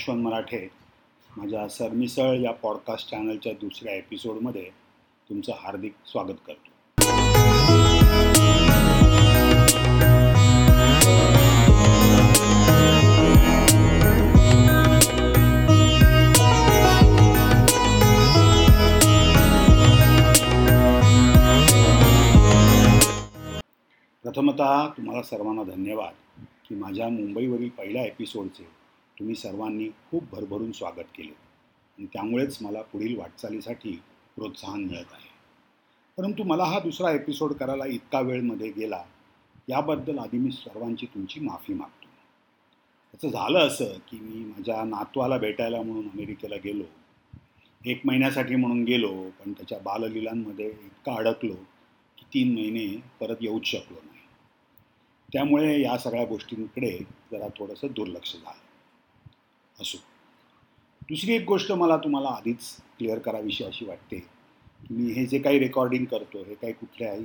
यशवंत मराठे माझ्या सरमिसळ या पॉडकास्ट चॅनलच्या दुसऱ्या एपिसोडमध्ये तुमचं हार्दिक स्वागत करतो. प्रथमतः तुम्हाला सर्वांना धन्यवाद की माझ्या मुंबईवरील पहिल्या एपिसोडचे तुम्ही सर्वांनी खूप भरभरून स्वागत केले. आणि त्यामुळेच मला पुढील वाटचालीसाठी प्रोत्साहन मिळत आहे. परंतु मला हा दुसरा एपिसोड करायला इतका वेळमध्ये गेला याबद्दल आधी मी सर्वांची तुमची माफी मागतो. त्याचं झालं असं की मी माझ्या नातवाला भेटायला म्हणून अमेरिकेला गेलो. एक महिन्यासाठी म्हणून गेलो पण त्याच्या बाललीलांमध्ये इतका अडकलो की तीन महिने परत येऊच शकलो नाही. त्यामुळे या सगळ्या गोष्टींकडे जरा थोडंसं दुर्लक्ष झालं. असो. दुसरी एक गोष्ट मला तुम्हाला आधीच क्लिअर करावीशी अशी वाटते. की मी हे जे काही रेकॉर्डिंग करतो हे काही कुठल्याही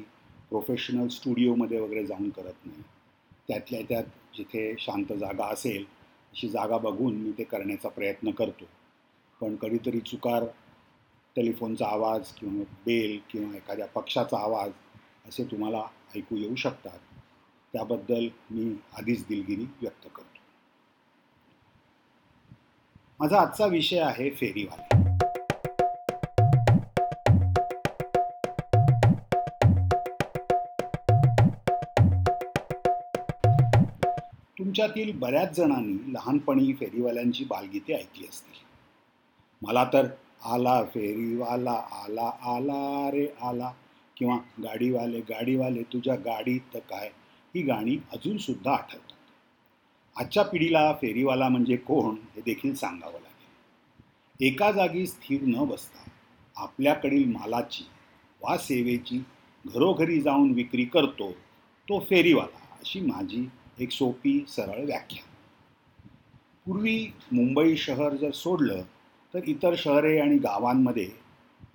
प्रोफेशनल स्टुडिओमध्ये वगैरे जाऊन करत नाही. त्यातल्या त्यात जिथे शांत जागा असेल अशी जागा बघून मी ते करण्याचा प्रयत्न करतो. पण कधीतरी चुकार टेलिफोनचा आवाज किंवा बेल किंवा एखाद्या पक्षाचा आवाज असे तुम्हाला ऐकू येऊ शकतात. त्याबद्दल मी आधीच दिलगिरी व्यक्त करतो. माझा आजचा विषय आहे फेरीवाले. तुमच्यातील बऱ्याच जणांनी लहानपणी फेरीवाल्यांची बालगीते ऐकली असतील. मला तर आला फेरीवाला आला आला रे आला. किंवा गाडीवाले गाडीवाले तुझ्या गाडीत काय? ही गाणी अजूनसुद्धा आठवतात. आजच्या पिढीला फेरीवाला म्हणजे कोण हे देखील सांगावं लागेल. एका जागी स्थिर न बसता आपल्याकडील मालाची वा सेवेची घरोघरी जाऊन विक्री करतो तो फेरीवाला अशी माझी एक सोपी सरळ व्याख्या. पूर्वी मुंबई शहर जर सोडलं तर इतर शहरे आणि गावांमध्ये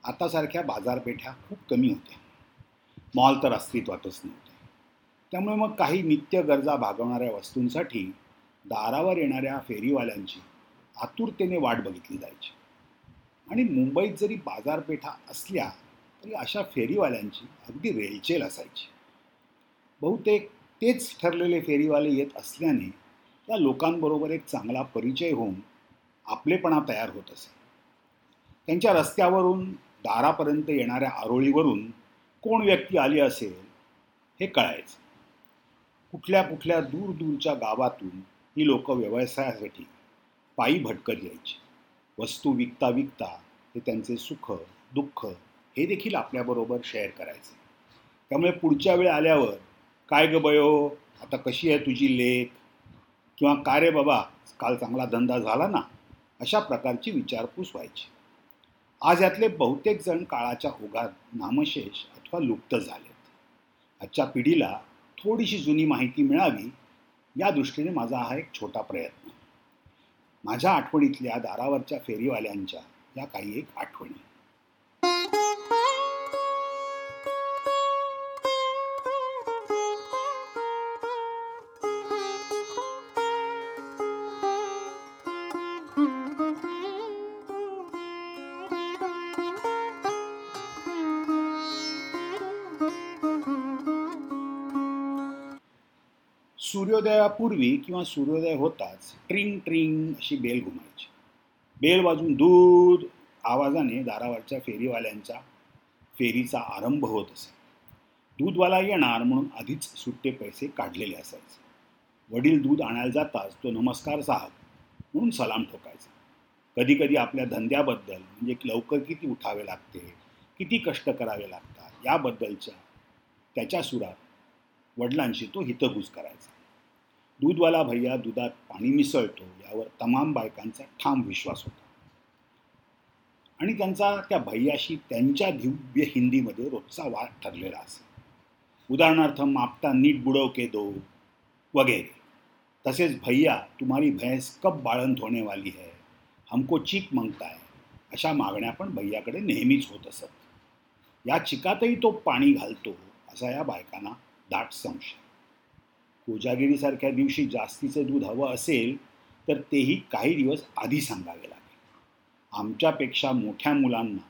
आतासारख्या बाजारपेठा खूप कमी होत्या. मॉल तर अस्तित्वातच नव्हते. त्यामुळे मग काही नित्य गरजा भागवणाऱ्या वस्तूंसाठी दारावर येणाऱ्या फेरीवाल्यांची आतुरतेने वाट बघितली जायची. आणि मुंबईत जरी बाजारपेठा असल्या तरी अशा फेरीवाल्यांची अगदी रेलचेल असायची. बहुतेक तेच ठरलेले फेरीवाले येत असल्याने त्या लोकांबरोबर एक चांगला परिचय होऊन आपलेपणा तयार होत असे. त्यांच्या रस्त्यावरून दारापर्यंत येणाऱ्या आरोळीवरून कोण व्यक्ती आली असेल हे कळायचं. कुठल्या कुठल्या दूर दूरच्या गावातून ही लोक व्यवसायासाठी पायी भटकत यायची वस्तू विकता विकता ते त्यांचे सुख दुःख हे देखील आपल्याबरोबर शेअर करायचे. त्यामुळे पुढच्या वेळ आल्यावर काय ग बयो आता कशी आहे तुझी लेख? किंवा का रे बाबा काल चांगला धंदा झाला ना? अशा प्रकारची विचारपूस व्हायची. आज यातले बहुतेक जण काळाच्या ओघात नामशेष अथवा लुप्त झालेत. आजच्या पिढीला थोडीशी जुनी माहिती मिळावी या दृष्टीने माझा हा एक छोटा प्रयत्न. माझ्या आठवणीतल्या दारावरच्या फेरीवाल्यांच्या या काही एक आठवणी. सूर्योदयापूर्वी किंवा सूर्योदय होताच ट्रिंग ट्रिंग अशी बेल घुमायची. बेल वाजून दूध आवाजाने दारावरच्या फेरीवाल्यांचा फेरीचा आरंभ होत असे. दूधवाला येणार म्हणून आधीच सुट्टे पैसे काढलेले असायचे. वडील दूध आणायला जाताच तो नमस्कार साहब म्हणून सलाम ठोकायचा. कधीकधी आपल्या धंद्याबद्दल म्हणजे लवकर किती उठावे लागते किती कष्ट करावे लागतात याबद्दलच्या त्याच्या सुरात वडिलांशी तो हितगुज करायचा. दूधवाला भैया दुधात पाणी मिसळतो यावर तमाम बायकांचा ठाम विश्वास होता. आणि त्यांचा त्या भैयाशी त्यांच्या दिव्य हिंदीमध्ये रोजचा वाद ठरलेला असे. उदाहरणार्थ मापता नीट बुडव के दो वगैरे. तसेच भैया तुम्हारी भैंस कब बाळंत होने वाली है? हमको चीक मागता अशा मागण्या पण भैयाकडे नेहमीच होत असत. या चिकातही तो पाणी घालतो असा या बायकांना दाट संशय. कोजागिरीसारख्या दिवशी जास्तीचं दूध हवं असेल तर तेही काही दिवस आधी सांगावे लागेल. आमच्यापेक्षा मोठ्या मुलांना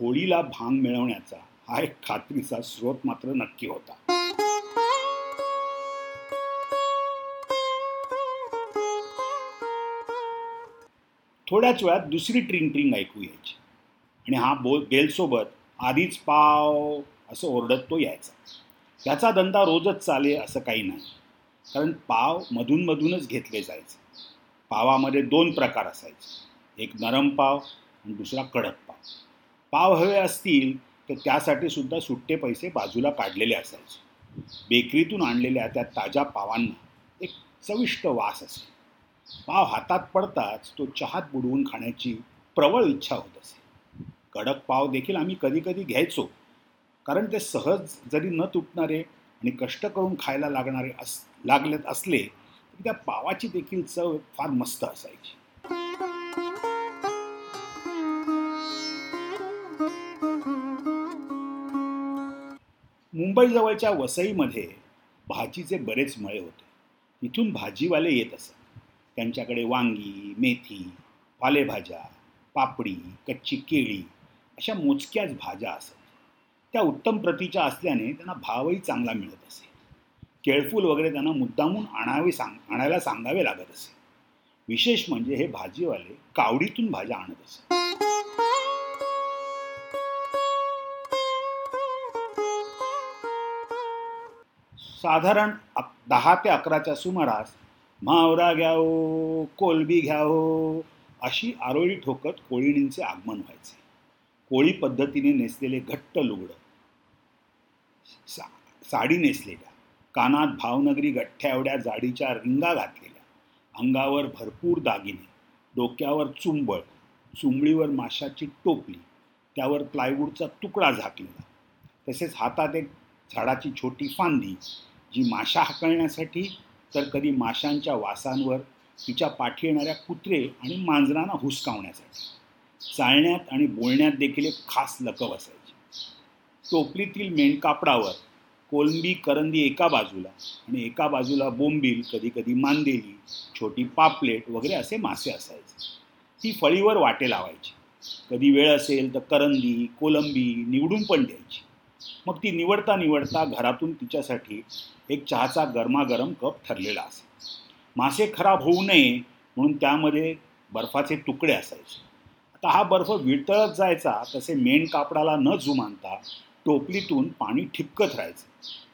होळीला भांग मिळवण्याचा हा एक खात्रीचा स्रोत मात्र नक्की होता. थोड्याच वेळात दुसरी ट्रिंग ट्रिंग ऐकू यायची. आणि हा बोल बेलसोबत आधीच पाव असं ओरडत तो यायचा. त्याचा धंदा रोजच चाले असं काही नाही. कारण पाव मधूनमधूनच घेतले जायचे. पावामध्ये दोन प्रकार असायचे. एक नरम पाव आणि दुसरा कडक पाव. पाव हवे असतील तर त्यासाठी सुद्धा सुट्टे पैसे बाजूला काढलेले असायचे. बेकरीतून आणलेल्या त्या ताज्या पावांना एक चविष्ट वास असे. पाव हातात पडताच तो चहात बुडवून खाण्याची प्रबळ इच्छा होत असे. कडक पाव देखील आम्ही कधीकधी घ्यायचो. कारण ते सहज जरी न तुटणारे आणि कष्ट करून खायला लागणारे अस लागलेत असले तरी त्या पावाची देखील चव फार मस्त असायची. मुंबईजवळच्या वसईमध्ये भाजीचे बरेच मळे होते. तिथून भाजीवाले येत असत. त्यांच्याकडे वांगी मेथी पालेभाज्या पापडी कच्ची केळी अशा मोजक्याच भाज्या असत. त्या उत्तम प्रतीच्या असल्याने त्यांना भावही चांगला मिळत असे. केळफूल वगैरे त्यांना मुद्दामून आणावे सांग आणायला सांगावे लागत असे. विशेष म्हणजे हे भाजीवाले कावडीतून भाज्या आणत असे. साधारण दहा ते अकराच्या सुमारास मावरा घ्याओ कोलबी घ्याओ अशी आरोळी ठोकत कोळीणींचे आगमन व्हायचे. कोळी पद्धतीने नेसलेले घट्ट लुगडं. सा साडी नेसलेल्या कानात भावनगरी गठ्ठ्या एवढ्या जाडीच्या रिंगा घातलेल्या अंगावर भरपूर दागिने डोक्यावर चुंबळ चुंबळीवर माशाची टोपली त्यावर प्लायवूडचा तुकडा झाकलेला तसेच हातात एक झाडाची छोटी फांदी जी माशा हाकलण्यासाठी तर कधी माशांच्या वासांवर तिच्या पाठी येणाऱ्या कुत्रे आणि मांजरांना हुसकावण्यासाठी. चालण्यात आणि बोलण्यात देखील एक खास लकव असायची. टोपलीतील मेणकापडावर कोलंबी करंदी एका बाजूला आणि एका बाजूला बोंबील कधीकधी मांदेली छोटी पापलेट वगैरे असे मासे असायचे. ती फळीवर वाटे लावायची. कधी वेळ असेल तर करंदी कोलंबी निवडून पण द्यायची. मग ती निवडता निवडता घरातून तिच्यासाठी एक चहाचा गरमागरम कप ठरलेला असे मासे खराब होऊ नये म्हणून त्यामध्ये बर्फाचे तुकडे असायचे. आता हा बर्फ विळतळत जायचा तसे मेण कापडाला न जुमानता टोपलीतून पाणी ठिपकत राहायचं.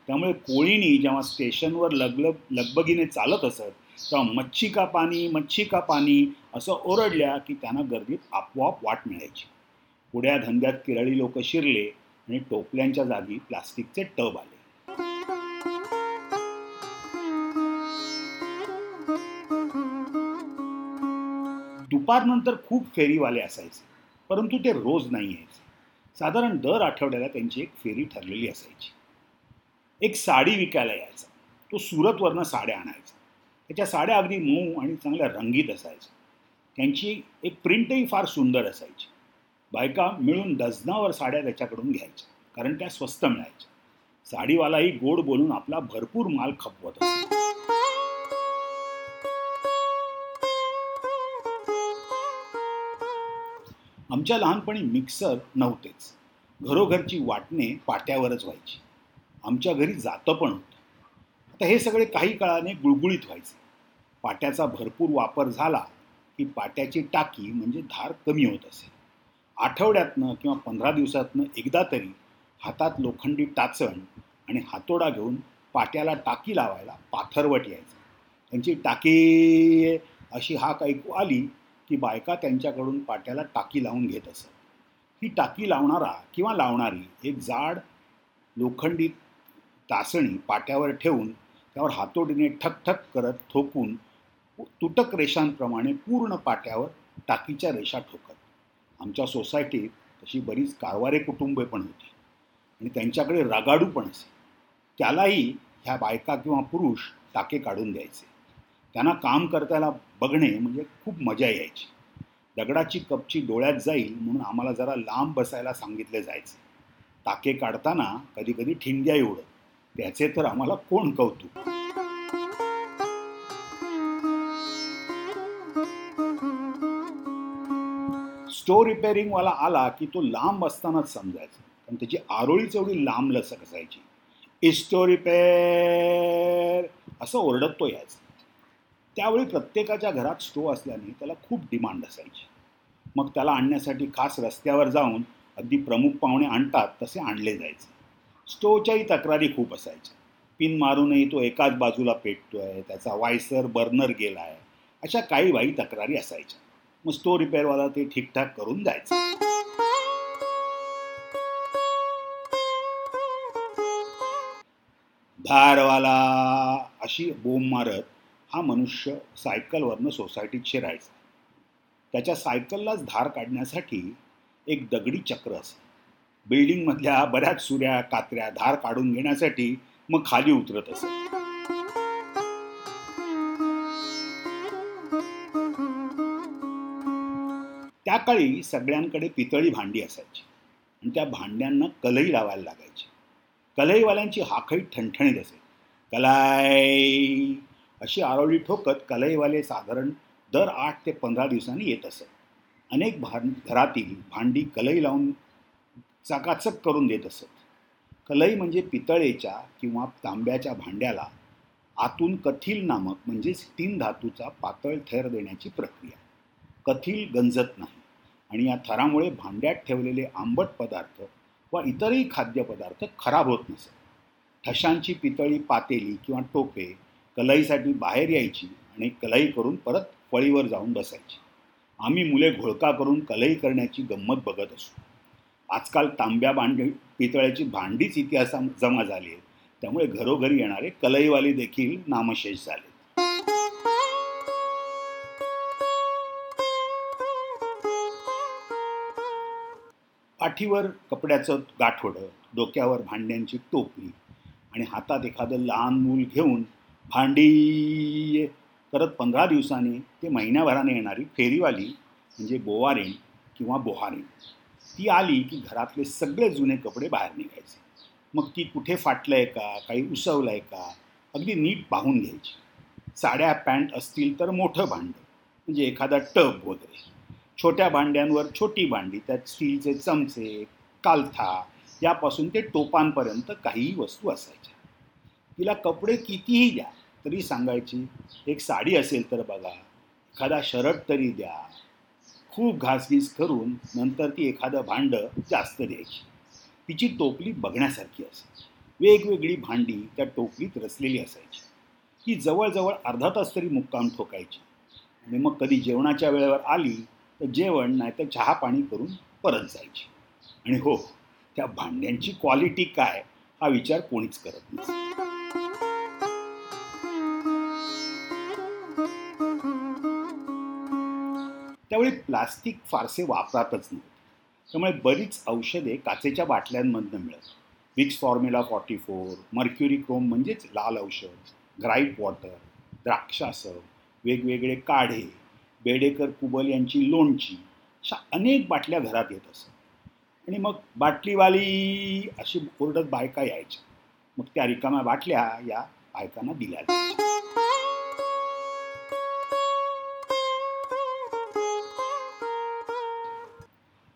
त्यामुळे कोळीनी जेव्हा स्टेशनवर लगलग लगबगीने चालत असत तेव्हा मच्छी का पाणी मच्छी का पाणी असं ओरडल्या की त्यांना गर्दीत आपोआप वाट मिळायची. पुढ्या धंद्यात किरळी लोक शिरले आणि टोपल्यांच्या जागी प्लास्टिकचे टब आले. दुपारनंतर खूप फेरीवाले असायचे परंतु ते रोज नाही यायचे. साधारण दर आठवड्याला त्यांची एक फेरी ठरलेली असायची. एक साडी विकायला यायचा. तो सुरतवरनं साड्या आणायचा. त्याच्या साड्या अगदी मऊ आणि चांगल्या रंगीत असायच्या. त्यांची एक प्रिंटही फार सुंदर असायची. बायका मिळून डझनावर साड्या त्याच्याकडून घ्यायच्या कारण त्या स्वस्त मिळायच्या. साडीवालाही गोड बोलून आपला भरपूर माल खपवत असे आमच्या लहानपणी मिक्सर नव्हतेच. घरोघरची वाटणे पाट्यावरच व्हायची. आमच्या घरी जातं पण होतं. आता हे सगळे काही काळाने गुळगुळीत व्हायचे. पाट्याचा भरपूर वापर झाला की पाट्याची टाकी म्हणजे धार कमी होत असे. आठवड्यातनं किंवा पंधरा दिवसातनं एकदा तरी हातात लोखंडी टाचण आणि हातोडा घेऊन पाट्याला टाकी लावायला पाथरवट यायचं. त्यांची टाकी अशी हाक ऐकू आली की बायका त्यांच्याकडून पाट्याला टाकी लावून घेत असत. ही टाकी लावणारा किंवा लावणारी एक जाड लोखंडी तासणी पाट्यावर ठेवून त्यावर हातोडीने ठकठक करत ठोकून तुटक रेषांप्रमाणे पूर्ण पाट्यावर टाकीच्या रेषा ठोकत. आमच्या सोसायटीत तशी बरीच कारवारे कुटुंबे पण होती आणि त्यांच्याकडे रगाडू पण असे. त्यालाही ह्या बायका किंवा पुरुष टाके काढून द्यायचे. त्यांना काम करताना बघणे म्हणजे खूप मजा यायची. दगडाची कपची डोळ्यात जाईल म्हणून आम्हाला जरा लांब बसायला सांगितले जायचे. टाके काढताना कधी कधी ठिणग्या उडत त्याचे तर आम्हाला कोण कौतुक? स्टोर रिपेअरिंगवाला आला की तो लांब असतानाच समजायचा. पण त्याची आरोळीच एवढी लांब लसक असायची इस्टो रिपेअर असं ओरडत तो यायचा. त्यावेळी प्रत्येकाच्या घरात स्टो असल्याने त्याला खूप डिमांड असायची. मग त्याला आणण्यासाठी खास रस्त्यावर जाऊन अगदी प्रमुख पाहुणे आणतात तसे आणले जायचे. स्टोवच्याही तक्रारी खूप असायच्या. पिन मारूनही तो एकाच बाजूला पेटतोय त्याचा वायसर बर्नर गेला आहे अशा काही बाई तक्रारी असायच्या. मग स्टो रिपेअरवाला ते ठीकठाक करून जायचं धारवाला अशी बोंब मारत हा मनुष्य सायकलवरनं सोसायटीत शिरायचा त्याच्या सायकललाच धार काढण्यासाठी एक दगडी चक्र असे बिल्डिंगमधल्या बऱ्याच सुऱ्या कात्र्या धार काढून घेण्यासाठी मग खाली उतरत असे त्या काळी सगळ्यांकडे पितळी भांडी असायची. आणि त्या भांड्यांना कलई लावायला लागायची. कलईवाल्यांची हाकही ठणठणीत असे. कलाई अशी आरोळी ठोकत कलईवाले साधारण दर आठ ते पंधरा दिवसांनी येत असत. अनेक भां घरातील भांडी कलई लावून चाकाचक करून देत असत. कलई म्हणजे पितळेच्या किंवा तांब्याच्या भांड्याला आतून कथील नामक म्हणजेच तीन धातूचा पातळ थर देण्याची प्रक्रिया. कथील गंजत नाही आणि या थरामुळे भांड्यात ठेवलेले आंबट पदार्थ व इतरही खाद्यपदार्थ खराब होत नसत. ठशांची पितळी पातेली किंवा टोपे कलईसाठी बाहेर यायची आणि कलई करून परत फळीवर जाऊन बसायची. आम्ही मुले घोळका करून कलई करण्याची गंमत बघत असू. आजकाल तांब्या भांडी पितळ्याची भांडीच इतिहासात जमा झाली आहे त्यामुळे घरोघरी येणारे कलईवाले देखील नामशेष झाले पाठीवर कपड्याचं गाठोडं डोक्यावर भांड्यांची टोपली आणि हातात एखादं लहान मूल घेऊन भांडी. करत पंधरा दिवसांनी ते महिन्याभराने येणारी फेरीवाली म्हणजे बोवारीण किंवा बोहारीण ती आली की घरातले सगळे जुने कपडे बाहेर निघायचे. मग ती कुठे फाटलं आहे का काही उसवलं आहे का अगदी नीट पाहून घ्यायची. साड्या पॅन्ट असतील तर मोठं भांडं म्हणजे एखादा टब वगैरे. छोट्या भांड्यांवर छोटी भांडी त्यात स्टीलचे चमचे कालथा यापासून ते टोपांपर्यंत काहीही वस्तू असायच्या. तिला कपडे कितीही द्या तरी सांगायची एक साडी असेल तर बघा एखादा शर्ट तरी द्या. खूप घासघीस करून नंतर ती एखादं भांडं जास्त द्यायची. तिची टोपली बघण्यासारखी असे वेगवेगळी भांडी त्या टोपलीत रचलेली असायची. ती जवळजवळ अर्धा तास तरी मुक्काम ठोकायची. आणि मग कधी जेवणाच्या वेळेवर आली तर जेवण नाही तर चहा पाणी करून परत जायची. आणि हो त्या भांड्यांची क्वालिटी काय हा विचार कोणीच करत नाही. त्यावेळी प्लास्टिक फारसे वापरातच नव्हते त्यामुळे बरीच औषधे काचेच्या बाटल्यांमधनं मिळत. Vicks formula forty four Mercurochrome म्हणजेच लाल औषध ग्राईट वॉटर द्राक्षासव वेगवेगळे काढे बेडेकर कुबल यांची लोणची अशा अनेक बाटल्या घरात येत असत. आणि मग बाटलीवाली अशी ओरडत बायका यायच्या. मग त्या रिकाम्या बाटल्या या बायकांना दिल्या जातात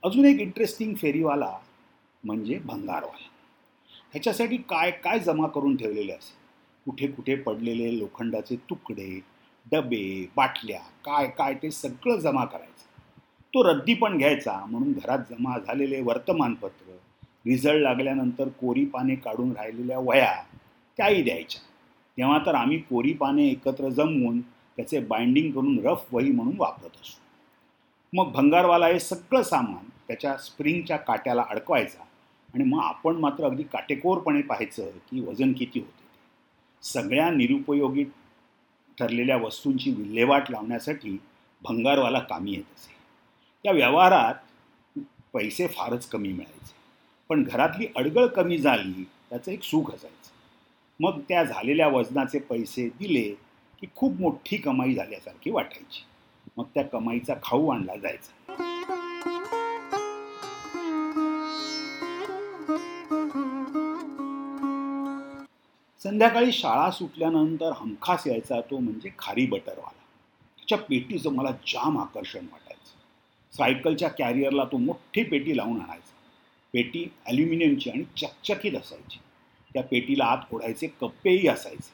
अजून एक इंटरेस्टिंग फेरीवाला म्हणजे भंगारवाला. ह्याच्यासाठी काय काय जमा करून ठेवलेले असेल? कुठे कुठे पडलेले लोखंडाचे तुकडे डबे बाटल्या काय काय ते सगळं जमा करायचं. तो रद्दी पण घ्यायचा म्हणून घरात जमा झालेले वर्तमानपत्र रिझल्ट लागल्यानंतर कोरी पाने काढून राहिलेल्या वया त्याही द्यायच्या. तेव्हा तर आम्ही कोरी पाने एकत्र जमवून त्याचे बाइंडिंग करून रफ वही म्हणून वापरत असू. मग भंगारवाला हे सगळं सामान त्याच्या स्प्रिंगच्या काट्याला अडकवायचा आणि मग आपण मात्र अगदी काटेकोरपणे पाहायचं की वजन किती होते. सगळ्या निरुपयोगी ठरलेल्या वस्तूंची विल्हेवाट लावण्यासाठी भंगारवाला कामी येत असे. त्या व्यवहारात पैसे फारच कमी मिळायचे. पण घरातली अडगळ कमी झाली त्याचं एक सुख असायचं. मग त्या झालेल्या वजनाचे पैसे दिले की खूप मोठी कमाई झाल्यासारखी वाटायची. मग त्या कमाईचा खाऊ आणला जायचा. संध्याकाळी शाळा सुटल्यानंतर हमखास यायचा तो म्हणजे खारी बटरवाला. त्याच्या पेटीचं मला जाम आकर्षण वाटायचं. सायकलच्या कॅरियरला तो मोठी पेटी लावून आणायचा. पेटी ॲल्युमिनियमची आणि चकचकीत असायची. त्या पेटीला आत ओढायचे कप्पेही असायचे.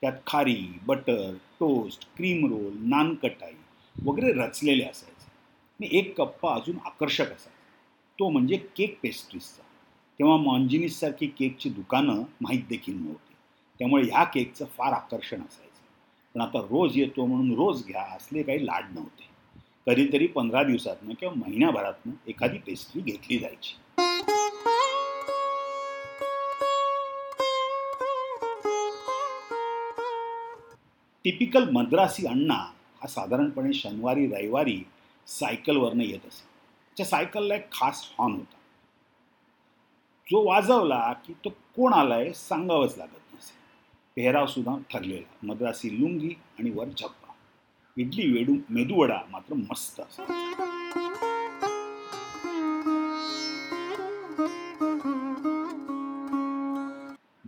त्यात खारी बटर टोस्ट क्रीम रोल नानकटाई वगैरे रचलेले असायचे. आणि एक कप्पा अजून आकर्षक असायचा. तो म्हणजे केक पेस्ट्रीजचा. तेव्हा मॉन्जिनिससारखी केकची दुकानं माहीत देखील नव्हती. त्यामुळे ह्या केकचं फार आकर्षण असायचं. पण आता रोज येतो म्हणून रोज घ्या असले काही लाड नव्हते. कधीतरी पंधरा दिवसातनं किंवा महिन्याभरातनं एखादी पेस्ट्री घेतली जायची. टिपिकल मद्रासी अण्णा हा साधारणपणे शनिवारी रविवारी सायकलवरनं येत असे. त्या सायकलला एक खास हॉर्न होता. जो वाजवला की तो कोण आलाय सांगावंच लागत पेहरावसुद्धा पेहराव सुद्धा ठरलेला. मद्रासी लुंगी आणि वर झप्पा. इडली वेडू मेदूवडा मात्र मस्त असतो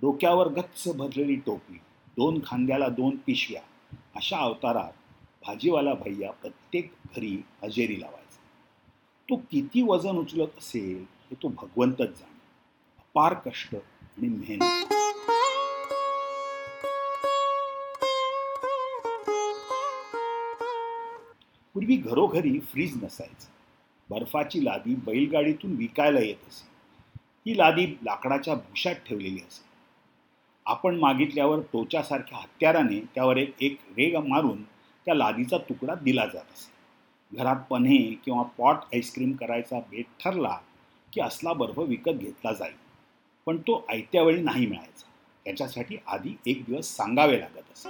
डोक्यावर गच्च भरलेली टोपी दोन खांद्याला दोन पिशव्या अशा अवतारात भाजीवाला भैया प्रत्येक घरी हजेरी लावायचा. तो किती वजन उचलत असेल हे तो भगवंतच जाणे. अपार कष्ट आणि मेहनत. पूर्वी घरोघरी फ्रीज नसायचं. बर्फाची लादी बैलगाडीतून विकायला येत असे. ही लादी लाकडाच्या भुशात ठेवलेली असे. आपण मागितल्यावर टोचासारख्या हत्याराने त्यावर एक एक रेग मारून त्या लादीचा तुकडा दिला जात असे. घरात पन्हे किंवा पॉट आईस्क्रीम करायचा भेट ठरला की असला बर्फ विकत घेतला जाईल. पण तो आयत्यावेळी नाही मिळायचा. त्याच्यासाठी आधी एक दिवस सांगावे लागत असे.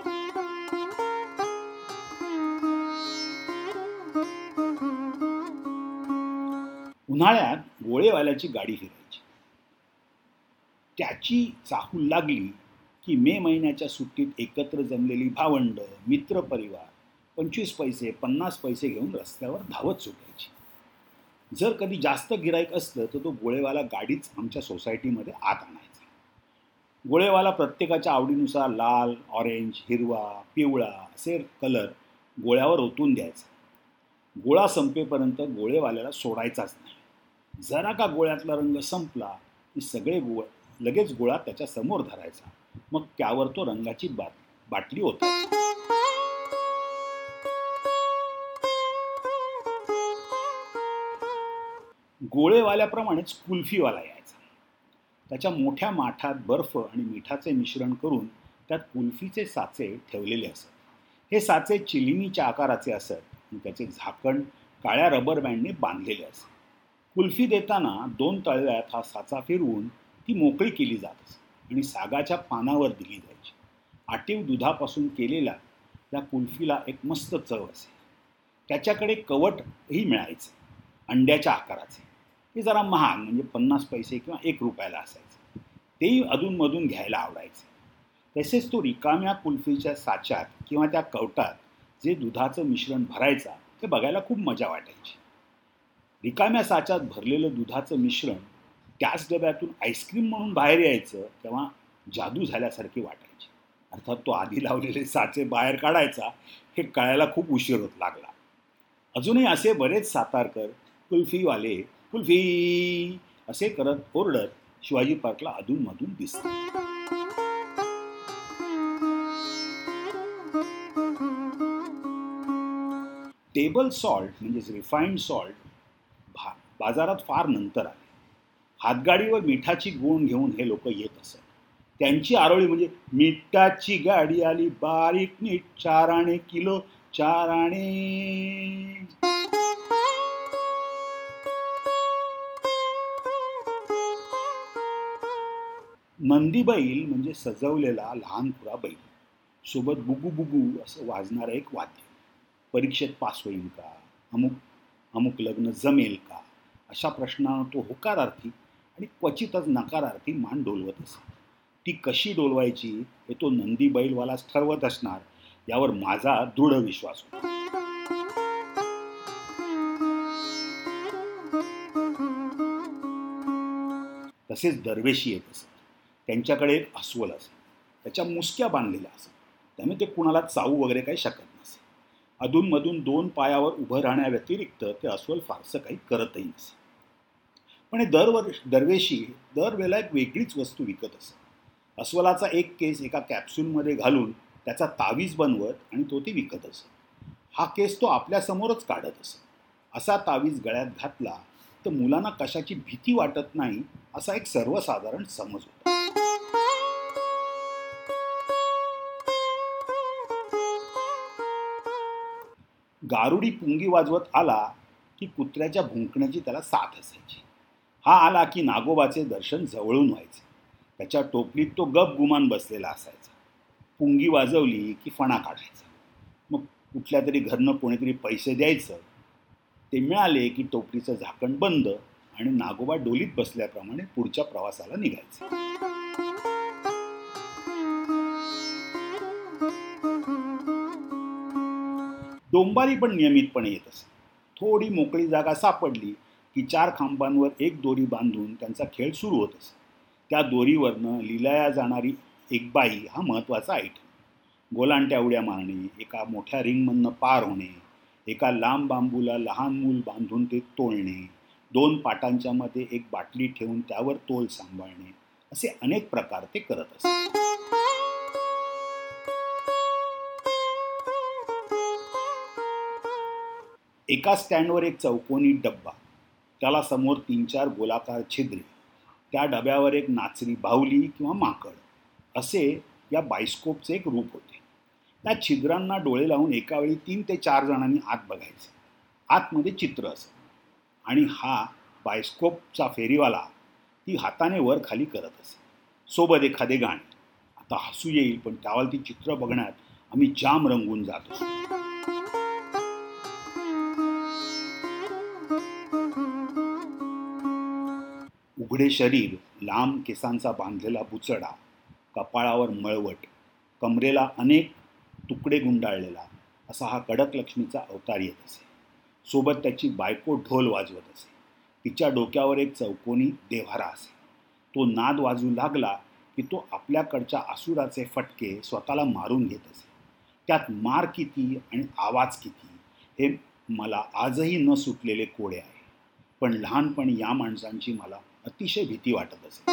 उन्हाळ्यात गोळेवाल्याची गाडी फिरायची. त्याची चाहूल लागली की मे महिन्याच्या सुट्टीत एकत्र जमलेली भावंड मित्रपरिवार पंचवीस पैसे पन्नास पैसे घेऊन रस्त्यावर धावत सुटायची जर कधी जास्त गिराईक असलं तर तो गोळेवाला गाडीच आमच्या सोसायटीमध्ये आत आणायचा. गोळेवाला प्रत्येकाच्या आवडीनुसार लाल ऑरेंज हिरवा पिवळा असे कलर गोळ्यावर ओतून द्यायचा. गोळा संपेपर्यंत गोळेवाल्याला सोडायचाच नाही. जरा का गोळ्यातला रंग संपला की सगळे गोळ लगेच गोळा त्याच्यासमोर धरायचा. मग त्यावर तो रंगाची बात बाटली होता गोळेवाल्याप्रमाणेच कुल्फीवाला यायचा. त्याच्या मोठ्या माठात बर्फ आणि मिठाचे मिश्रण करून त्यात कुल्फीचे साचे ठेवलेले असत. हे साचे चिलिमीच्या आकाराचे असत आणि त्याचे झाकण काळ्या रबर बँडने बांधलेले असत. कुल्फी देताना दोन तळव्यात हा साचा फिरवून ती मोकळी केली जात असे आणि सागाच्या पानावर दिली जायची. आटीव दुधापासून केलेला त्या कुल्फीला एक मस्त चव असे. त्याच्याकडे कवटही मिळायचे अंड्याच्या आकाराचे. ते जरा महाग म्हणजे पन्नास पैसे किंवा एक रुपयाला असायचे. तेही अधूनमधून घ्यायला आवडायचे. तसेच तो रिकाम्या कुल्फीच्या साच्यात किंवा त्या कवटात जे दुधाचं मिश्रण भरायचा ते बघायला खूप मजा वाटायची. रिकाम्या साच्यात भरलेलं दुधाचं मिश्रण त्याच डब्यातून आईस्क्रीम म्हणून बाहेर यायचं तेव्हा जादू झाल्यासारखी वाटायची. अर्थात तो आधी लावलेले साचे बाहेर काढायचा हे कळायला खूप उशीर होत लागला. अजूनही असे बरेच सातारकर कुल्फीवाले कुल्फी असे करत ओरडत शिवाजी पार्कला अधूनमधून दिसतात टेबल सॉल्ट म्हणजेच रिफाईंड सॉल्ट बाजारात फार नंतर आले. हातगाडीवर मिठाची गुण घेऊन हे लोक येत असत. त्यांची आरोळी म्हणजे मिठाची गाडी आली बारीक मीठ चार आणे किलो चार आणे नंदी बैल म्हणजे सजवलेला लहानपुरा बैल. सोबत बुगू बुगू असं वाजणारं एक वाद्य. परीक्षेत पास होईल का? अमुक अमुक लग्न जमेल का? अशा प्रश्नानं तो होकारार्थी आणि क्वचितच नकारार्थी मान डोलवत असे ती कशी डोलवायची हे तो नंदी बैलवालाच ठरवत असणार यावर माझा दृढ विश्वास होता. तसेच दरवेशी येत असत. त्यांच्याकडे एक अस्वल असे त्याच्या मुसक्या बांधलेल्या असत. त्यामुळे ते कुणाला चावू वगैरे काही शकत नाही. अधूनमधून दोन पायावर उभं राहण्याव्यतिरिक्त ते अस्वल फारसं काही करतही नसे. पण हे दरवर्ष दरवेशी दरवेळेला एक वेगळीच वस्तू विकत असे. अस्वलाचा एक केस एका कॅप्सूलमध्ये घालून त्याचा तावीज बनवत आणि तो ती विकत असे. हा केस तो आपल्यासमोरच काढत असे. असा तावीज गळ्यात घातला तर मुलांना कशाची भीती वाटत नाही असा एक सर्वसाधारण समज होता. गारुडी पुंगी वाजवत आला की कुत्र्याच्या भुंकण्याची त्याला साथ असायची. हा आला की नागोबाचे दर्शन जवळून व्हायचे. त्याच्या टोपलीत तो गप गुमान बसलेला असायचा. पुंगी वाजवली की फणा काढायचा. मग कुठल्या तरी घरनं कोणीतरी पैसे द्यायचं. ते मिळाले की टोपलीचं झाकण बंद आणि नागोबा डोलीत बसल्याप्रमाणे पुढच्या प्रवासाला निघायचं. डोंबारी पण नियमितपणे येत असे थोडी मोकळी जागा सापडली की चार खांबांवर एक दोरी बांधून त्यांचा खेळ सुरू होत असे त्या दोरीवरनं लिलाया जाणारी एक बाई हा महत्त्वाचा आयटम. गोलांट्या उड्या मारणे एका मोठ्या रिंगमधनं पार होणे एका लांब बांबूला लहान मूल बांधून ते तोलणे दोन पाटांच्या मध्ये एक बाटली ठेवून त्यावर तोल सांभाळणे असे अनेक प्रकार ते करत असतात एका स्टँडवर एक चौकोनी डब्बा त्याला समोर तीन चार गोलाकार छिद्रे त्या डब्यावर एक नाचरी बाहुली किंवा माकड असे या बायस्कोपचे एक रूप होते. त्या छिद्रांना डोळे लावून एकावेळी तीन ते चार जणांनी आत बघायचे. आतमध्ये चित्र असं आणि हा बायस्कोपचा फेरीवाला ती हाताने वर खाली करत असे. सोबत एखादे गाणे. आता हसू येईल पण त्यावर ती चित्र बघण्यात आम्ही जाम रंगून जातो उघडे शरीर लांब केसांचा बांधलेला बुचडा कपाळावर मळवट कमरेला अनेक तुकडे गुंडाळलेला असा हा कडक लक्ष्मीचा अवतार येत असे. सोबत त्याची बायको ढोल वाजवत असे. तिच्या डोक्यावर एक चौकोनी देव्हारा असे. तो नाद वाजू लागला की तो आपल्याकडच्या आसुराचे फटके स्वतःला मारून घेत असे. त्यात मार किती आणि आवाज किती हे मला आजही न सुटलेले कोडे आहे. पण लहानपणी या माणसांची मला अतिशय भीती वाटत असे.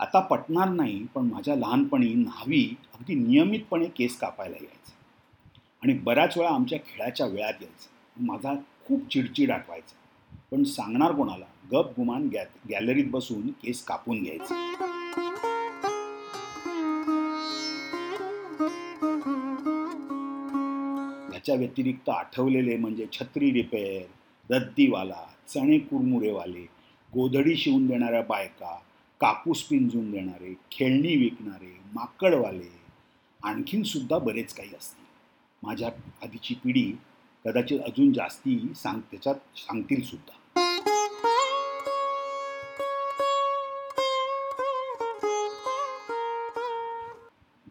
आता पटणार नाही पण माझ्या लहानपणी न्हावी अगदी नियमितपणे केस कापायला यायचे. आणि बऱ्याच वेळा आमच्या खेळाच्या वेळात यायचं. माझा खूप चिडचिड आठवायचा. पण सांगणार कोणाला गप गुमान गॅ गॅलरीत बसून केस कापून घ्यायचे. याच्या व्यतिरिक्त आठवलेले म्हणजे छत्री रिपेअर रद्दीवाला चणे कुरमुरेवाले गोधडी शिवून देणाऱ्या बायका कापूस पिंजून देणारे खेळणी विकणारे माकडवाले आणखीन सुद्धा बरेच काही असतील. माझ्या आधीची पिढी कदाचित अजून जास्ती सांग त्याच्यात सांगतील सुद्धा.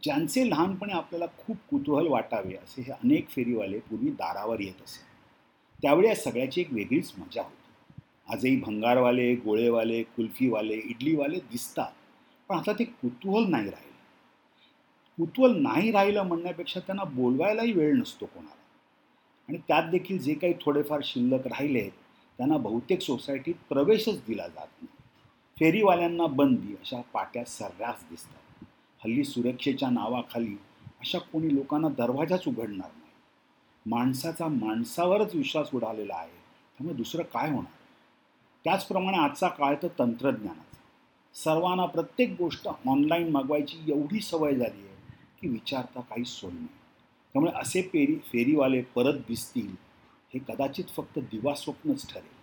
ज्यांचे लहानपणी आपल्याला खूप कुतूहल वाटावे असे हे अनेक फेरीवाले पूर्वी दारावर येत असे. त्यावेळी या सगळ्याची एक वेगळीच मजा होती. आजही भंगारवाले गोळेवाले कुल्फीवाले इडलीवाले दिसतात पण आता ते कुतूहल नाही राहिलं. कुतूहल नाही राहिलं म्हणण्यापेक्षा त्यांना बोलवायलाही वेळ नसतो कोणाला. आणि त्यात देखील जे काही थोडेफार शिल्लक राहिले आहेत त्यांना बहुतेक सोसायटीत प्रवेशच दिला जात नाही. फेरीवाल्यांना बंदी अशा पाट्या सर्रास दिसतात. हल्ली सुरक्षेच्या नावाखाली अशा कोणी लोकांना दरवाजाच उघडणार नाही. माणसाचा माणसावरच विश्वास उडालेला आहे. त्यामुळे दुसरं काय होणार? त्याचप्रमाणे आजचा काळ तर तंत्रज्ञानाचा. सर्वांना प्रत्येक गोष्ट ऑनलाईन मागवायची एवढी सवय झाली आहे की विचारता काही सोय नाही. त्यामुळे असे फेरी फेरीवाले परत दिसतील हे कदाचित फक्त दिवास्वप्नच ठरेल.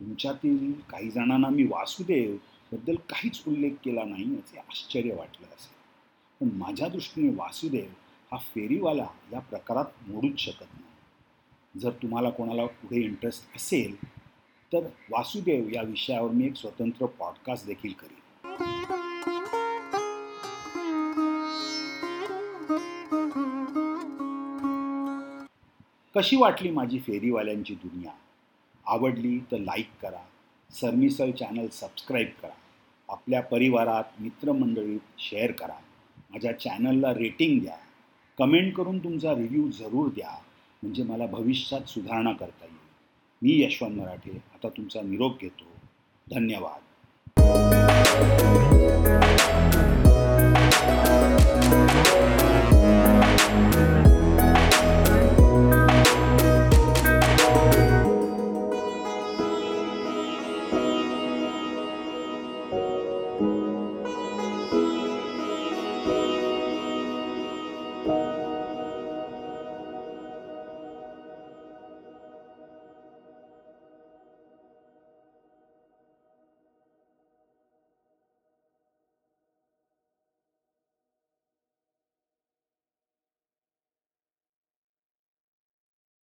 तुमच्यातील काही जणांना मी वासुदेव बद्दल काहीच उल्लेख केला नाही याचे आश्चर्य वाटलं असेल. पण माझ्या दृष्टीने वासुदेव हा फेरीवाला या प्रकारात मोडूच शकत नाही. जर तुम्हाला कोणाला पुढे इंटरेस्ट असेल तर वासुदेव या विषयावर मी एक स्वतंत्र पॉडकास्ट देखील करीन. कशी वाटली माझी फेरीवाल्यांची दुनिया? आवडली तर लाईक करा. सरमिसळ चॅनल सबस्क्राईब करा. आपल्या परिवारात मित्रमंडळीत शेअर करा. माझ्या चॅनलला रेटिंग द्या. कमेंट करून तुमचा रिव्ह्यू जरूर द्या. म्हणजे मला भविष्यात सुधारणा करता येईल. मी यशवंत मराठे. आता तुमचा निरोप घेतो. धन्यवाद.